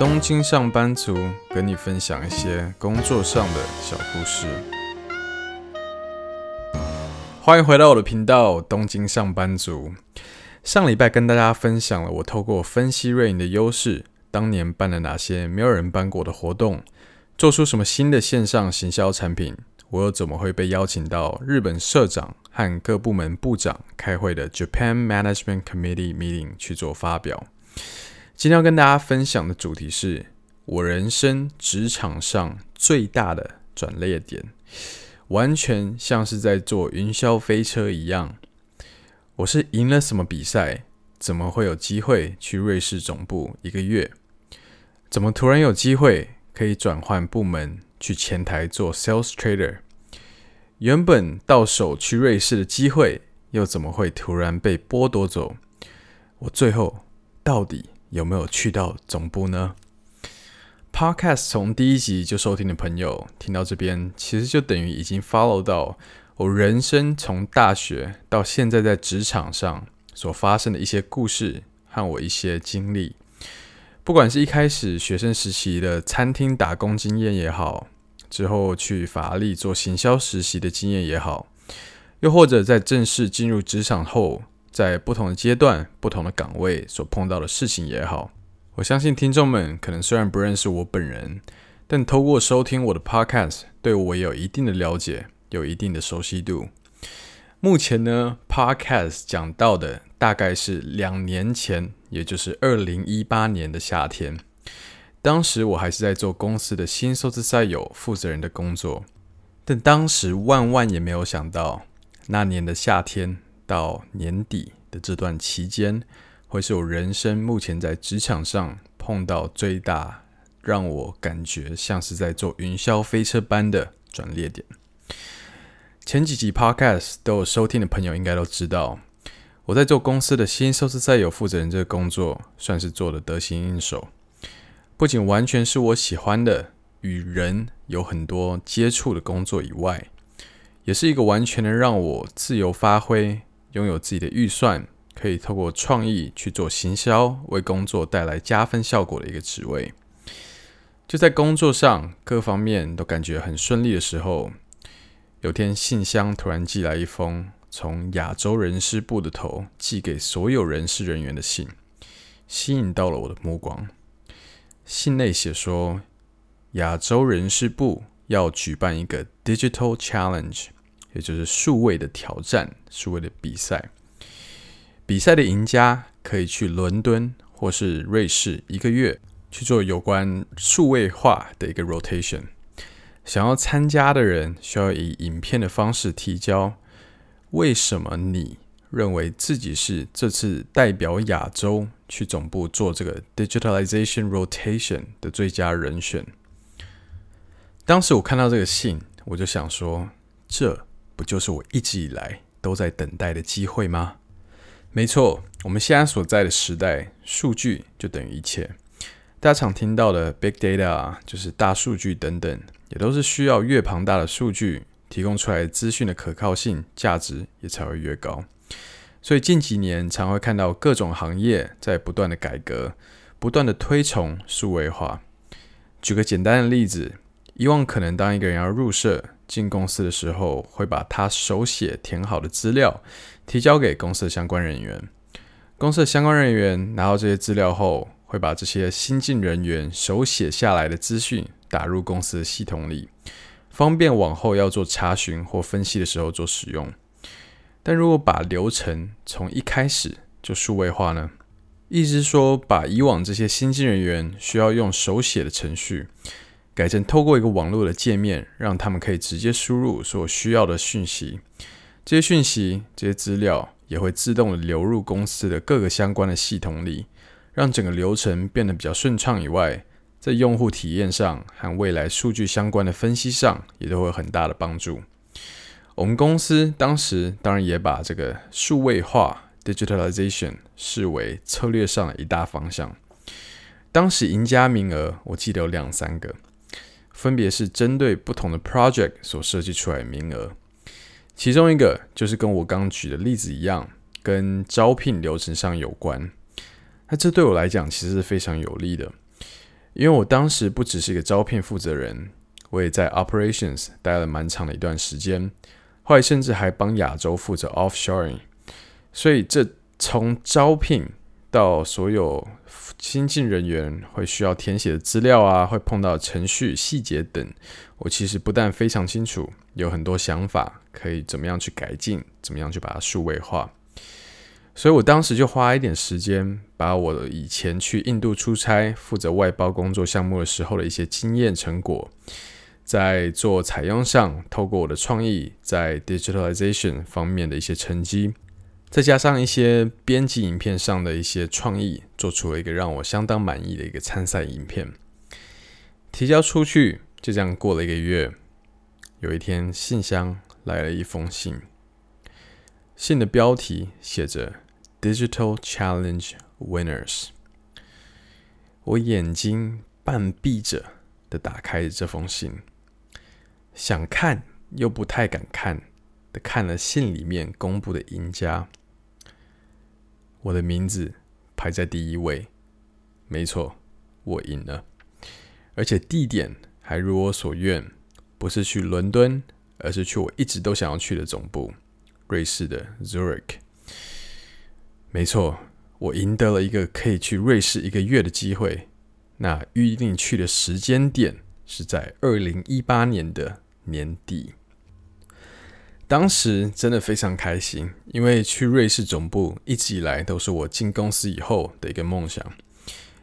东京上班族，跟你分享一些工作上的小故事。欢迎回到我的频道，东京上班族。上礼拜跟大家分享了我透过分析瑞银的优势，当年办了哪些没有人办过的活动，做出什么新的线上行销产品，我又怎么会被邀请到日本社长和各部门部长开会的 Japan Management Committee Meeting 去做发表。今天要跟大家分享的主题是我人生职场上最大的转捩点，完全像是在坐云霄飞车一样。我是赢了什么比赛？怎么会有机会去瑞士总部一个月？怎么突然有机会可以转换部门去前台做 Sales Trader？原本到手去瑞士的机会，又怎么会突然被剥夺走？我最后到底？有没有去到总部呢？Podcast 从第一集就收听的朋友，听到这边，其实就等于已经 follow 到我人生从大学到现在在职场上所发生的一些故事和我一些经历。不管是一开始学生时期的餐厅打工经验也好，之后去法拉利做行销实习的经验也好，又或者在正式进入职场后。在不同的阶段、不同的岗位所碰到的事情也好，我相信听众们可能虽然不认识我本人，但透过收听我的 Podcast，对我也有一定的了解，有一定的熟悉度。目前呢，Podcast 讲到的大概是两年前，也就是二零一八年的夏天，当时我还是在做公司的新收资赛有负责人的工作，但当时万万也没有想到，那年的夏天。到年底的这段期间，会是我人生目前在职场上碰到最大，让我感觉像是在坐云霄飞车般的转捩点。前几集 Podcast 都有收听的朋友应该都知道，我在做公司的新收支赛有负责人这个工作，算是做得得心应手。不仅完全是我喜欢的，与人有很多接触的工作以外，也是一个完全能让我自由发挥。拥有自己的预算，可以透过创意去做行销，为工作带来加分效果的一个职位。就在工作上各方面都感觉很顺利的时候，有天信箱突然寄来一封从亚洲人事部的头寄给所有人事人员的信，吸引到了我的目光。信内写说，亚洲人事部要举办一个 Digital Challenge。也就是数位的挑战，数位的比赛。比赛的赢家可以去伦敦或是瑞士一个月去做有关数位化的一个 rotation。想要参加的人需要以影片的方式提交。为什么你认为自己是这次代表亚洲去总部做这个 digitalization rotation 的最佳人选？当时我看到这个信，我就想说这。不就是我一直以来都在等待的机会吗？没错，我们现在所在的时代，数据就等于一切。大家常听到的 big data 就是大数据等等，也都是需要越庞大的数据提供出来资讯的可靠性、价值也才会越高。所以近几年常会看到各种行业在不断的改革，不断的推崇数位化。举个简单的例子，以往可能当一个人要入社。进公司的时候，会把他手写填好的资料提交给公司的相关人员。公司的相关人员拿到这些资料后，会把这些新进人员手写下来的资讯打入公司的系统里，方便往后要做查询或分析的时候做使用。但如果把流程从一开始就数位化呢？意思说，把以往这些新进人员需要用手写的程序。改成透过一个网络的界面，让他们可以直接输入所需要的讯息。这些讯息、这些资料也会自动的流入公司的各个相关的系统里，让整个流程变得比较顺畅。以外，在用户体验上和未来数据相关的分析上，也都会有很大的帮助。我们公司当时当然也把这个数位化 （digitalization） 视为策略上的一大方向。当时赢家名额，我记得有两三个。分别是针对不同的 project 所设计出来的名额，其中一个就是跟我刚举的例子一样，跟招聘流程上有关。那这对我来讲其实是非常有利的，因为我当时不只是一个招聘负责人，我也在 operations 待了蛮长的一段时间，后来甚至还帮亚洲负责 offshoring，所以这从招聘到所有新进人员会需要填写的资料啊，会碰到程序细节等，我其实不但非常清楚，有很多想法可以怎么样去改进，怎么样去把它数位化。所以我当时就花一点时间，把我以前去印度出差负责外包工作项目的时候的一些经验成果，在做采用上，透过我的创意，在 digitalization 方面的一些成绩，再加上一些编辑影片上的一些创意，做出了一个让我相当满意的一个参赛影片，提交出去。就这样过了一个月，有一天信箱来了一封信，信的标题写着。Digital Challenge Winners。我眼睛半闭着的打开这封信，想看又不太敢看的看了信里面公布的赢家。我的名字排在第一位，没错，我赢了，而且地点还如我所愿，不是去伦敦，而是去我一直都想要去的总部——瑞士的 Zurich。没错，我赢得了一个可以去瑞士一个月的机会。那预定去的时间点是在二零一八年的年底。当时真的非常开心，因为去瑞士总部一直以来都是我进公司以后的一个梦想。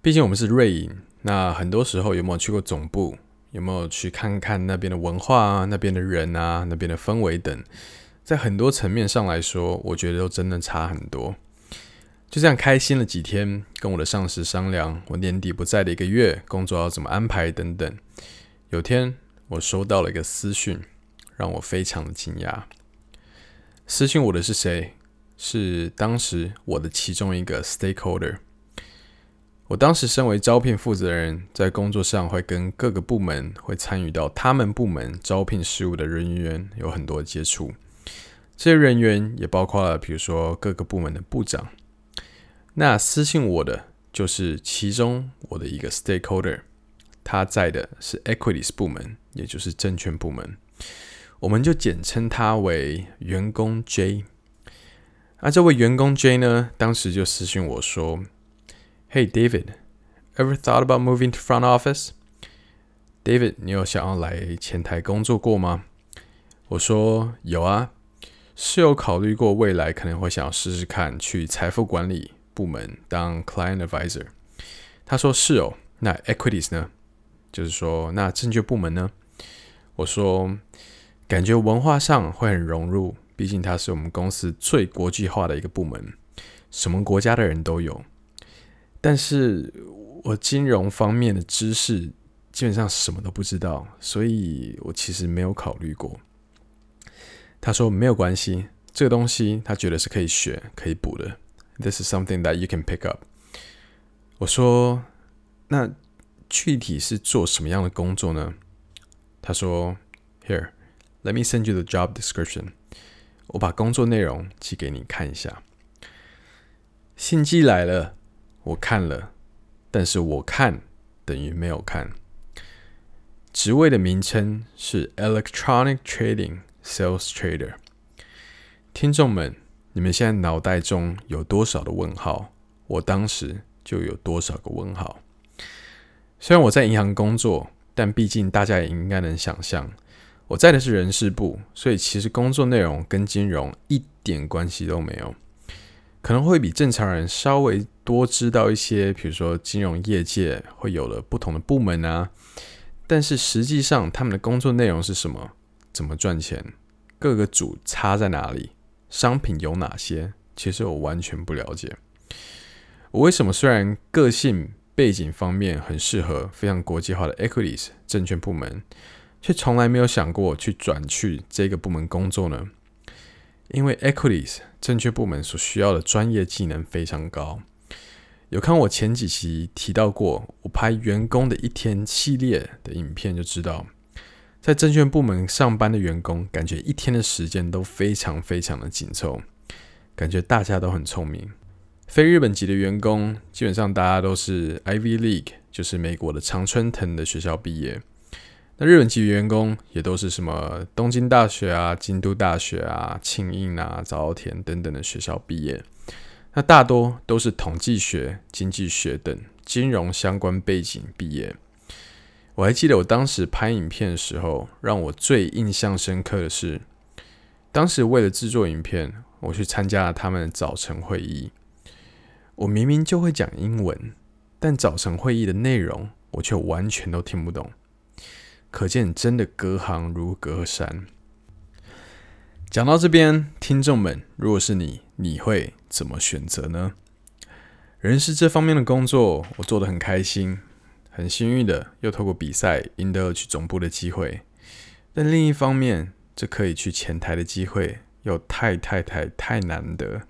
毕竟我们是瑞银，那很多时候有没有去过总部？有没有去看看那边的文化啊、那边的人啊、那边的氛围等？在很多层面上来说，我觉得都真的差很多。就这样开心了几天，跟我的上司商量，我年底不在的一个月，工作要怎么安排等等。有天我收到了一个私讯，让我非常的惊讶。私信我的是谁？是当时我的其中一个 stakeholder。我当时身为招聘负责人，在工作上会跟各个部门会参与到他们部门招聘事务的人员有很多接触。这些人员也包括了，比如说各个部门的部长。那私信我的就是其中我的一个 stakeholder，他在的是 equities 部门，也就是证券部门，我们就简称他为员工 J。那这位员工 J 呢，当时就私信我说：“Hey David，ever thought about moving to front office？David，你有想要来前台工作过吗？”我说：“有啊，是有考虑过未来可能会想要试试看去财富管理。”部门当 client advisor，他说是哦。那 equities 呢？就是说，那证券部门呢？我说，感觉文化上会很融入，毕竟它是我们公司最国际化的一个部门，什么国家的人都有。但是我金融方面的知识基本上什么都不知道，所以我其实没有考虑过。他说没有关系，这个东西他觉得是可以学、可以补的。This is something that you can pick up。我说，那具体是做什么样的工作呢？他说，Here, let me send you the job description。我把工作内容寄给你看一下。信寄来了，我看了，但是我看等于没有看。职位的名称是 Electronic Trading Sales Trader。听众们。你们现在脑袋中有多少的问号？我当时就有多少个问号。虽然我在银行工作，但毕竟大家也应该能想象，我在的是人事部，所以其实工作内容跟金融一点关系都没有。可能会比正常人稍微多知道一些，比如说金融业界会有了不同的部门啊，但是实际上他们的工作内容是什么？怎么赚钱？各个组差在哪里？商品有哪些？其实我完全不了解。我为什么虽然个性背景方面很适合非常国际化的 equities 证券部门，却从来没有想过去转去这个部门工作呢？因为 equities 证券部门所需要的专业技能非常高。有看我前几期提到过，我拍员工的一天系列的影片就知道。在证券部门上班的员工，感觉一天的时间都非常非常的紧凑，感觉大家都很聪明。非日本籍的员工，基本上大家都是 Ivy League 就是美国的常春藤的学校毕业。那日本籍员工也都是什么东京大学啊、京都大学啊、庆应啊、早稻田等等的学校毕业。那大多都是统计学、经济学等金融相关背景毕业。我还记得我当时拍影片的时候，让我最印象深刻的是，当时为了制作影片，我去参加了他们的早晨会议。我明明就会讲英文，但早晨会议的内容我却完全都听不懂。可见真的隔行如隔山。讲到这边，听众们，如果是你，你会怎么选择呢？人事这方面的工作，我做得很开心，很幸运的又透过比赛赢得了去总部的机会。但另一方面，这可以去前台的机会又太太太太难得。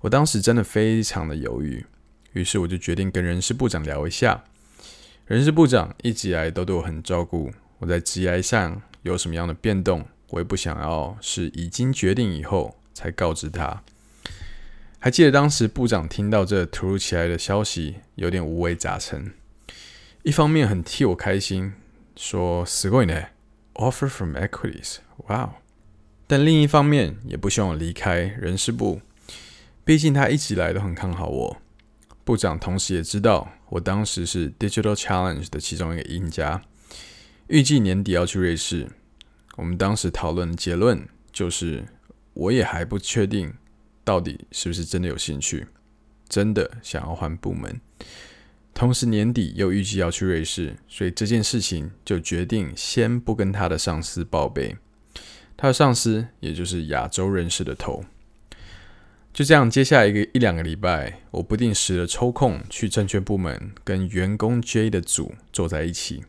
我当时真的非常的犹豫，于是我就决定跟人事部长聊一下。人事部长一直以来都对我很照顾，我在职涯上有什么样的变动，我也不想要是已经决定以后才告知他。还记得当时部长听到这突如其来的消息，有点五味杂陈。一方面很替我开心，说すごいね，offer from equities，哇哦！但另一方面也不希望我离开人事部，毕竟他一直以来都很看好我。部长同时也知道， 我当时是 Digital Challenge 的其中一个赢家，预计年底要去瑞士。我们当时讨论的结论就是，我也还不确定到底是不是真的有兴趣，真的想要换部门。同时年底又预计要去瑞士，所以这件事情就决定先不跟他的上司报备。他的上司也就是亚洲人事的头。就这样，接下来一个一两个礼拜，我不定时的抽空去证券部门跟员工 J 的组坐在一起，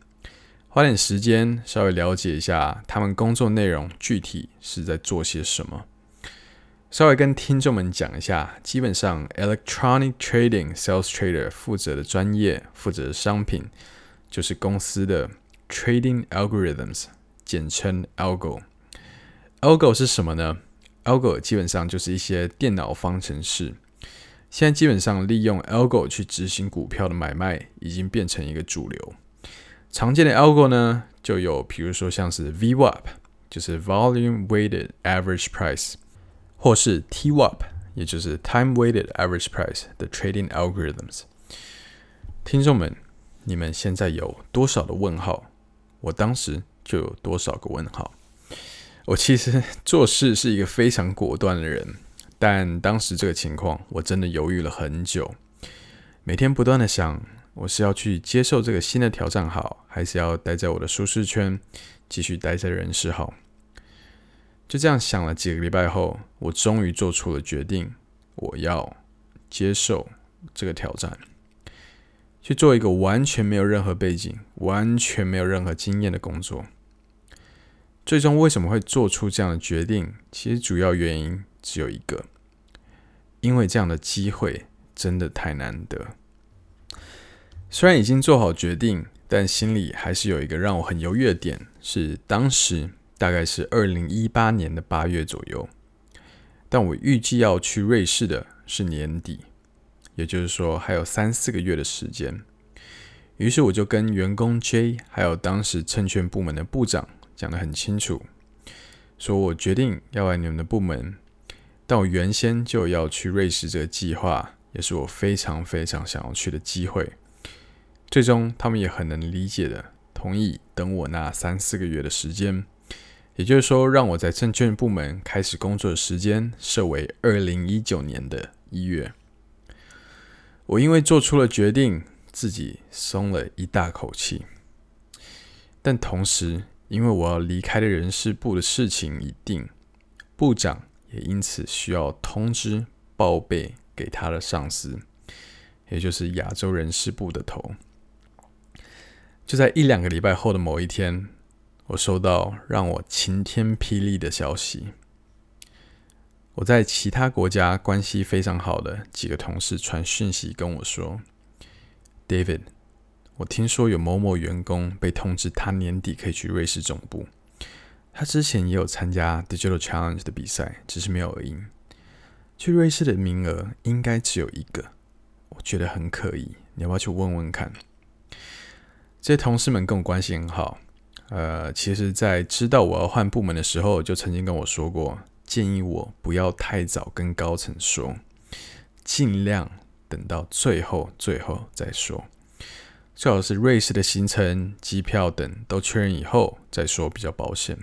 花点时间稍微了解一下他们工作内容具体是在做些什么。稍微跟听众们讲一下，基本上 Electronic Trading Sales Trader 负责的专业、负责的商品，就是公司的 Trading Algorithms，简称 Algo。Algo 是什么呢？Algo 基本上就是一些电脑方程式。现在基本上利用 Algo 去执行股票的买卖，已经变成一个主流。常见的 Algo 呢，就有比如说像是 VWAP，就是 Volume Weighted Average Price，或是 TWAP，也就是 Time Weighted Average Price 的 Trading Algorithms。听众们，你们现在有多少的问号？我当时就有多少个问号。我其实做事是一个非常果断的人，但当时这个情况，我真的犹豫了很久，每天不断的想，我是要去接受这个新的挑战好，还是要待在我的舒适圈，继续待在人事好？就这样想了几个礼拜后，我终于做出了决定，我要接受这个挑战，去做一个完全没有任何背景、完全没有任何经验的工作。最终为什么会做出这样的决定？其实主要原因只有一个，因为这样的机会真的太难得。虽然已经做好决定，但心里还是有一个让我很犹豫的点，是当时大概是二零一八年的八月左右，但我预计要去瑞士的是年底，也就是说还有三四个月的时间。于是我就跟员工 J 还有当时证券部门的部长。讲得很清楚，说我决定要来你们的部门，但我原先就要去瑞士这个计划，也是我非常非常想要去的机会。最终，他们也很能理解的同意等我那三四个月的时间，也就是说，让我在证券部门开始工作的时间设为二零一九年的一月。我因为做出了决定，自己松了一大口气，但同时。因为我要离开的人事部的事情已定，部长也因此需要通知报备给他的上司，也就是亚洲人事部的头。就在一两个礼拜后的某一天，我收到让我晴天霹雳的消息。我在其他国家关系非常好的几个同事传讯息跟我说：“David。”我听说有某某员工被通知，他年底可以去瑞士总部。他之前也有参加 Digital Challenge 的比赛，只是没有赢。去瑞士的名额应该只有一个，我觉得很可疑。你要不要去问问看？这些同事们跟我关系很好。呃，其实，在知道我要换部门的时候，就曾经跟我说过，建议我不要太早跟高层说，尽量等到最后最后再说。最好是瑞士的行程、机票等都确认以后再说比较保险。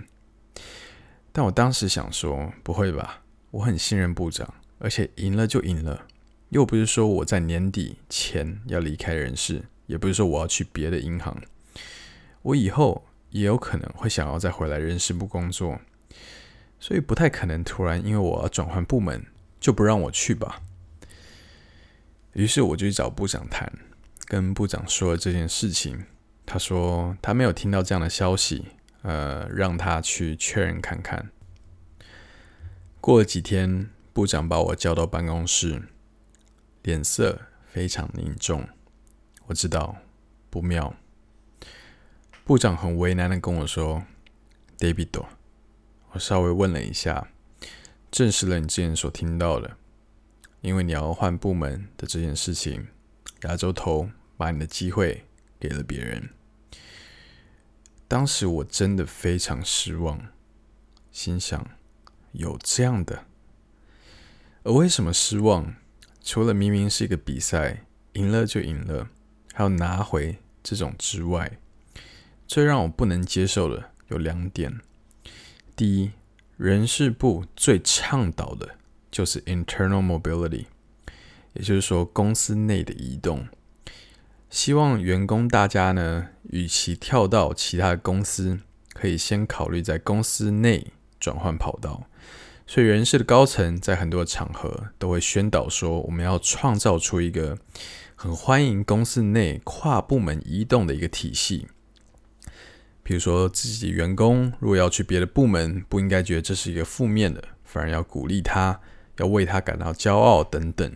但我当时想说，不会吧？我很信任部长，而且赢了就赢了，又不是说我在年底前要离开人事，也不是说我要去别的银行，我以后。也有可能会想要再回来人事部工作，所以不太可能突然因为我要转换部门就不让我去吧。于是我就去找部长谈，跟部长说了这件事情。他说他没有听到这样的消息，呃，让他去确认看看。过了几天，部长把我叫到办公室，脸色非常凝重。我知道不妙。部长很为难的跟我说：“David，我稍微问了一下，证实了你之前所听到的，因为你要换部门的这件事情，亚洲头把你的机会给了别人。当时我真的非常失望，心想有这样的，而为什么失望？除了明明是一个比赛，赢了就赢了，还要拿回这种之外。”最让我不能接受的有两点：第一，人事部最倡导的就是 internal mobility，也就是说公司内的移动，希望员工大家呢，与其跳到其他的公司，可以先考虑在公司内转换跑道。所以人事的高层在很多场合都会宣导说，我们要创造出一个很欢迎公司内跨部门移动的一个体系。比如说，自己员工如果要去别的部门，不应该觉得这是一个负面的，反而要鼓励他，要为他感到骄傲等等。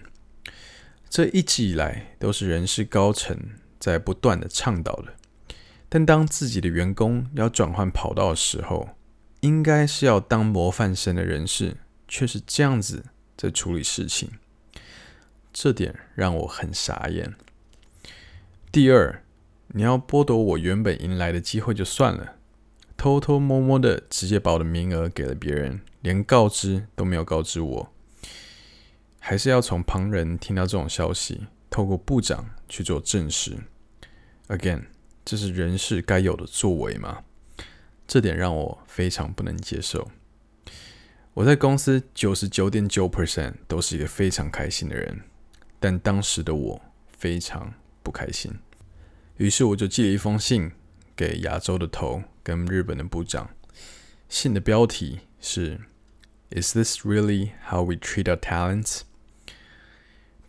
这一直以来都是人事高层在不断的倡导的。但当自己的员工要转换跑道的时候，应该是要当模范生的人事，却是这样子在处理事情，这点让我很傻眼。第二。你要剥夺我原本迎来的机会就算了，偷偷摸摸的直接把我的名额给了别人，连告知都没有告知我，还是要从旁人听到这种消息，透过部长去做证实。Again，这是人事该有的作为吗？这点让我非常不能接受。我在公司九十九点九 percent 都是一个非常开心的人，但当时的我非常不开心。于是我就寄了一封信给亚洲的头跟日本的部长，信的标题是 “Is this really how we treat our talents？”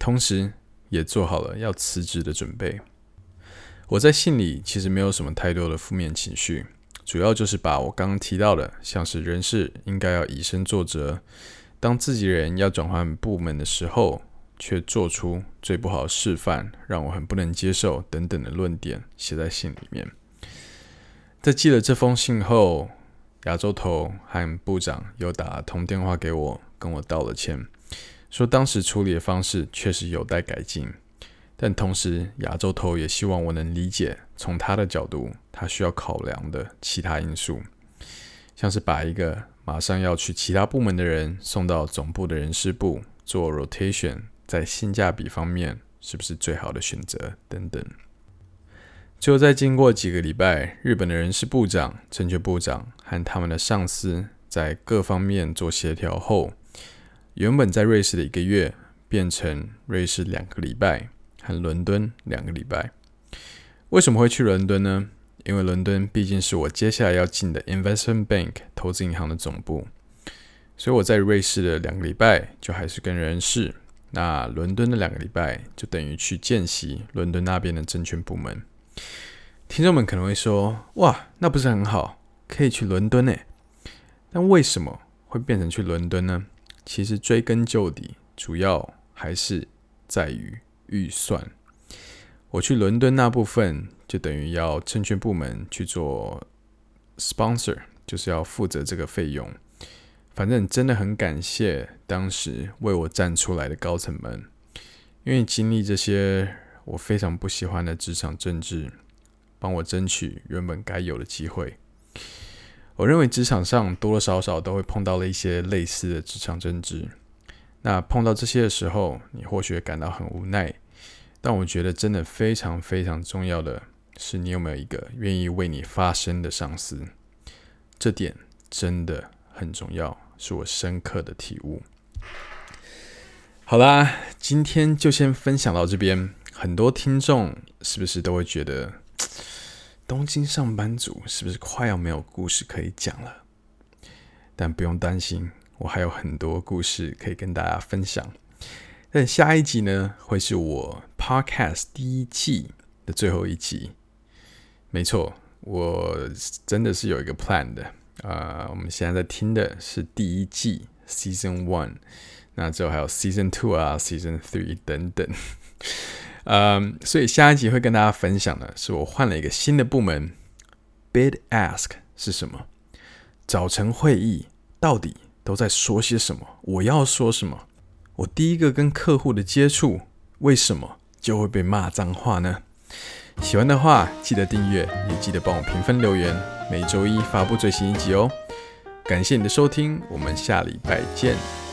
同时也做好了要辞职的准备。我在信里其实没有什么太多的负面情绪，主要就是把我刚刚提到的，像是人事应该要以身作则，当自己人要转换部门的时候。却做出最不好的示范，让我很不能接受等等的论点写在信里面。在寄了这封信后，亚洲头和部长又打通电话给我，跟我道了歉，说当时处理的方式确实有待改进，但同时亚洲头也希望我能理解，从他的角度，他需要考量的其他因素，像是把一个马上要去其他部门的人送到总部的人事部做 rotation。在性价比方面是不是最好的选择等等。最后在经过几个礼拜，日本的人事部长、证券部长和他们的上司在各方面做协调后，原本在瑞士的一个月变成瑞士两个礼拜和伦敦两个礼拜。为什么会去伦敦呢？因为伦敦毕竟是我接下来要进的 Investment Bank 投资银行的总部，所以我在瑞士的两个礼拜就还是跟人事。那伦敦的两个礼拜就等于去见习伦敦那边的证券部门。听众们可能会说：“哇，那不是很好，可以去伦敦呢？”但为什么会变成去伦敦呢？其实追根究底，主要还是在于预算。我去伦敦那部分，就等于要证券部门去做 sponsor，就是要负责这个费用。反正真的很感谢当时为我站出来的高层们，因为经历这些我非常不喜欢的职场政治，帮我争取原本该有的机会。我认为职场上多多少少都会碰到了一些类似的职场争执。那碰到这些的时候，你或许感到很无奈。但我觉得真的非常非常重要的是，你有没有一个愿意为你发声的上司？这点真的很重要，是我深刻的体悟。好啦，今天就先分享到这边。很多听众是不是都会觉得，东京上班族是不是快要没有故事可以讲了？但不用担心，我还有很多故事可以跟大家分享。但下一集呢，会是我 Podcast 第一季的最后一集。没错，我真的是有一个 plan 的。呃，我们现在在听的是第一季 Season One，那之后还有 Season Two 啊、Season Three 等等。嗯，所以下一集会跟大家分享的是我换了一个新的部门，Bid Ask 是什么？早晨会议到底都在说些什么？我要说什么？我第一个跟客户的接触，为什么就会被骂脏话呢？喜欢的话记得订阅，也记得帮我评分留言。每周一发布最新一集哦。感谢你的收听，我们下礼拜见。